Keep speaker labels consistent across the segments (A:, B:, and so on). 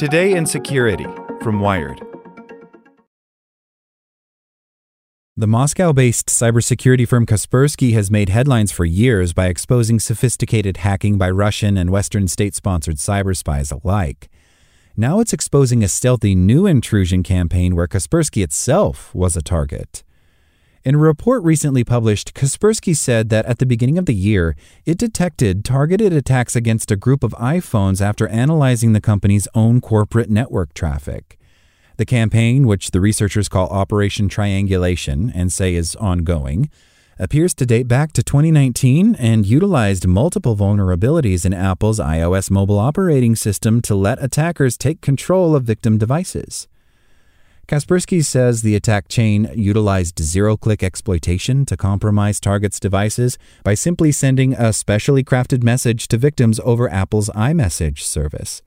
A: Today in Security from Wired.
B: The Moscow based cybersecurity firm Kaspersky has made headlines for years by exposing sophisticated hacking by Russian and Western state sponsored cyber spies alike. Now it's exposing a stealthy new intrusion campaign where Kaspersky itself was a target. In a report recently published, Kaspersky said that at the beginning of the year, it detected targeted attacks against a group of iPhones after analyzing the company's own corporate network traffic. The campaign, which the researchers call Operation Triangulation and say is ongoing, appears to date back to 2019 and utilized multiple vulnerabilities in Apple's iOS mobile operating system to let attackers take control of victim devices. Kaspersky says the attack chain utilized zero click exploitation to compromise targets' devices by simply sending a specially crafted message to victims over Apple's iMessage service.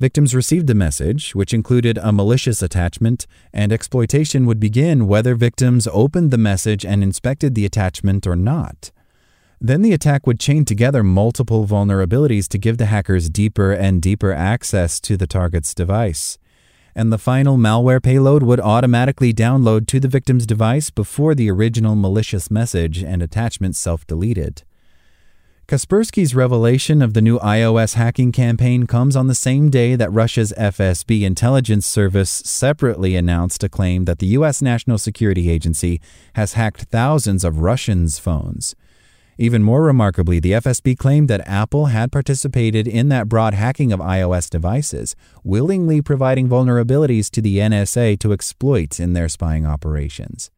B: Victims received the message, which included a malicious attachment, and exploitation would begin whether victims opened the message and inspected the attachment or not. Then the attack would chain together multiple vulnerabilities to give the hackers deeper and deeper access to the target's device and the final malware payload would automatically download to the victim's device before the original malicious message and attachment self deleted. Kaspersky's revelation of the new iOS hacking campaign comes on the same day that Russia's FSB intelligence service separately announced a claim that the U.S. National Security Agency has hacked thousands of Russians' phones. Even more remarkably, the FSB claimed that Apple had participated in that broad hacking of iOS devices, willingly providing vulnerabilities to the NSA to exploit in their spying operations.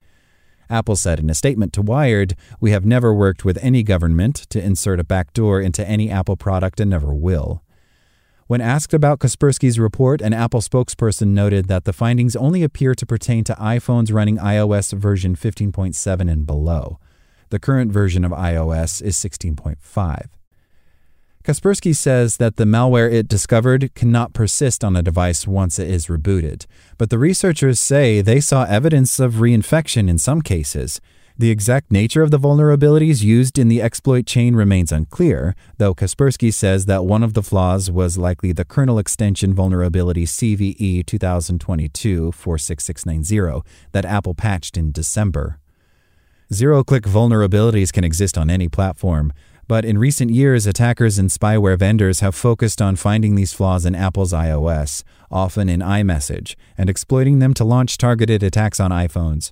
B: Apple said in a statement to Wired, We have never worked with any government to insert a backdoor into any Apple product and never will. When asked about Kaspersky's report, an Apple spokesperson noted that the findings only appear to pertain to iPhones running iOS version 15.7 and below. The current version of iOS is 16.5. Kaspersky says that the malware it discovered cannot persist on a device once it is rebooted, but the researchers say they saw evidence of reinfection in some cases. The exact nature of the vulnerabilities used in the exploit chain remains unclear, though Kaspersky says that one of the flaws was likely the kernel extension vulnerability CVE 2022 46690 that Apple patched in December. Zero click vulnerabilities can exist on any platform, but in recent years, attackers and spyware vendors have focused on finding these flaws in Apple's iOS, often in iMessage, and exploiting them to launch targeted attacks on iPhones.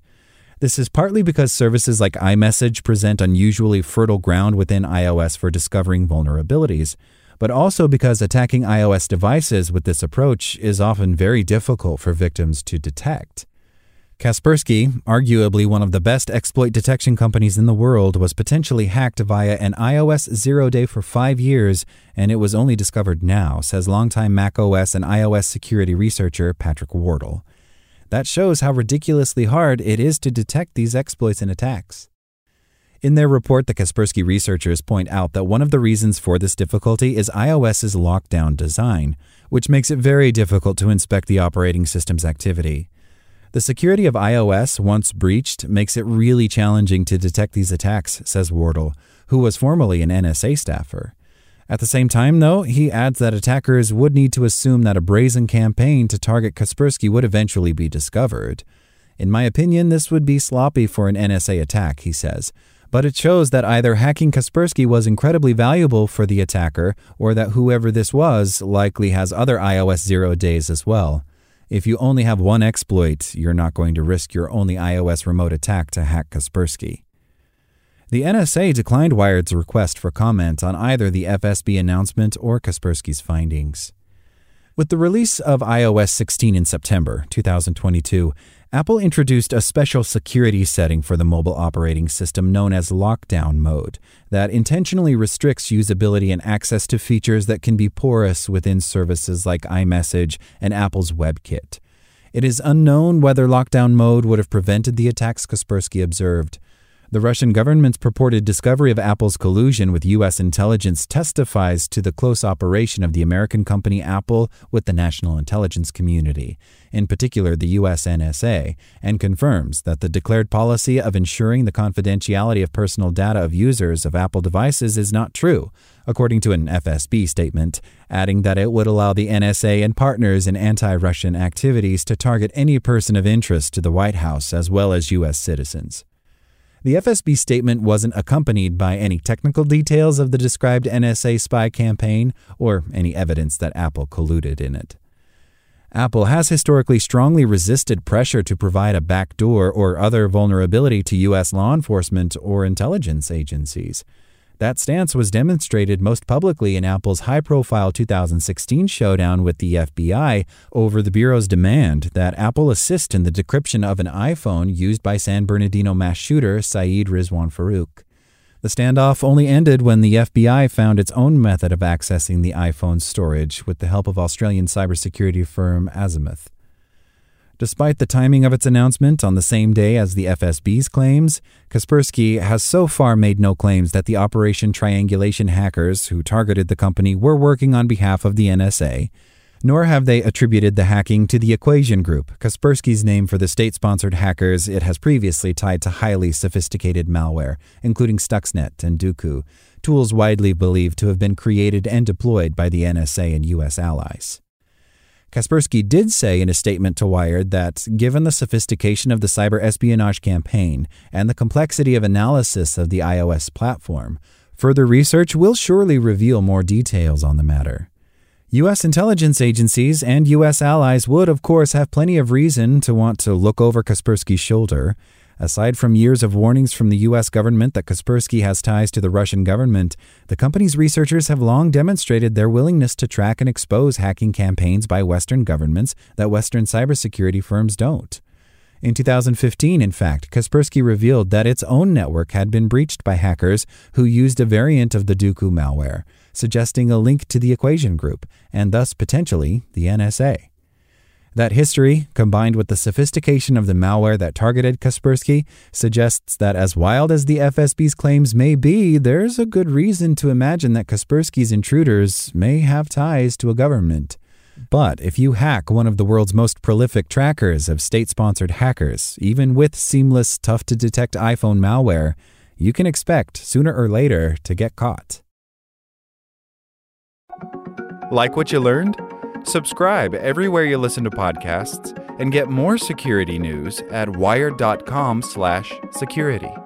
B: This is partly because services like iMessage present unusually fertile ground within iOS for discovering vulnerabilities, but also because attacking iOS devices with this approach is often very difficult for victims to detect. Kaspersky, arguably one of the best exploit detection companies in the world, was potentially hacked via an iOS zero day for five years, and it was only discovered now, says longtime macOS and iOS security researcher Patrick Wardle. That shows how ridiculously hard it is to detect these exploits and attacks. In their report, the Kaspersky researchers point out that one of the reasons for this difficulty is iOS's lockdown design, which makes it very difficult to inspect the operating system's activity. The security of iOS, once breached, makes it really challenging to detect these attacks, says Wardle, who was formerly an NSA staffer. At the same time, though, he adds that attackers would need to assume that a brazen campaign to target Kaspersky would eventually be discovered. In my opinion, this would be sloppy for an NSA attack, he says, but it shows that either hacking Kaspersky was incredibly valuable for the attacker, or that whoever this was likely has other iOS zero days as well. If you only have one exploit, you're not going to risk your only iOS remote attack to hack Kaspersky. The NSA declined Wired's request for comment on either the FSB announcement or Kaspersky's findings. With the release of iOS 16 in September 2022, Apple introduced a special security setting for the mobile operating system known as Lockdown Mode that intentionally restricts usability and access to features that can be porous within services like iMessage and Apple's WebKit. It is unknown whether Lockdown Mode would have prevented the attacks Kaspersky observed. The Russian government's purported discovery of Apple's collusion with U.S. intelligence testifies to the close operation of the American company Apple with the national intelligence community, in particular the U.S. NSA, and confirms that the declared policy of ensuring the confidentiality of personal data of users of Apple devices is not true, according to an FSB statement, adding that it would allow the NSA and partners in anti Russian activities to target any person of interest to the White House as well as U.S. citizens. The FSB statement wasn't accompanied by any technical details of the described NSA spy campaign or any evidence that Apple colluded in it. Apple has historically strongly resisted pressure to provide a backdoor or other vulnerability to U.S. law enforcement or intelligence agencies. That stance was demonstrated most publicly in Apple's high profile 2016 showdown with the FBI over the Bureau's demand that Apple assist in the decryption of an iPhone used by San Bernardino mass shooter Syed Rizwan Farook. The standoff only ended when the FBI found its own method of accessing the iPhone's storage with the help of Australian cybersecurity firm Azimuth. Despite the timing of its announcement on the same day as the FSB's claims, Kaspersky has so far made no claims that the Operation Triangulation hackers who targeted the company were working on behalf of the NSA, nor have they attributed the hacking to the Equation Group, Kaspersky's name for the state sponsored hackers it has previously tied to highly sophisticated malware, including Stuxnet and Duqu, tools widely believed to have been created and deployed by the NSA and U.S. allies. Kaspersky did say in a statement to Wired that, given the sophistication of the cyber espionage campaign and the complexity of analysis of the iOS platform, further research will surely reveal more details on the matter. U.S. intelligence agencies and U.S. allies would, of course, have plenty of reason to want to look over Kaspersky's shoulder, Aside from years of warnings from the U.S. government that Kaspersky has ties to the Russian government, the company's researchers have long demonstrated their willingness to track and expose hacking campaigns by Western governments that Western cybersecurity firms don't. In 2015, in fact, Kaspersky revealed that its own network had been breached by hackers who used a variant of the Duqu malware, suggesting a link to the Equation Group, and thus potentially the NSA. That history, combined with the sophistication of the malware that targeted Kaspersky, suggests that as wild as the FSB's claims may be, there's a good reason to imagine that Kaspersky's intruders may have ties to a government. But if you hack one of the world's most prolific trackers of state sponsored hackers, even with seamless, tough to detect iPhone malware, you can expect sooner or later to get caught.
A: Like what you learned? Subscribe everywhere you listen to podcasts and get more security news at wired.com/security.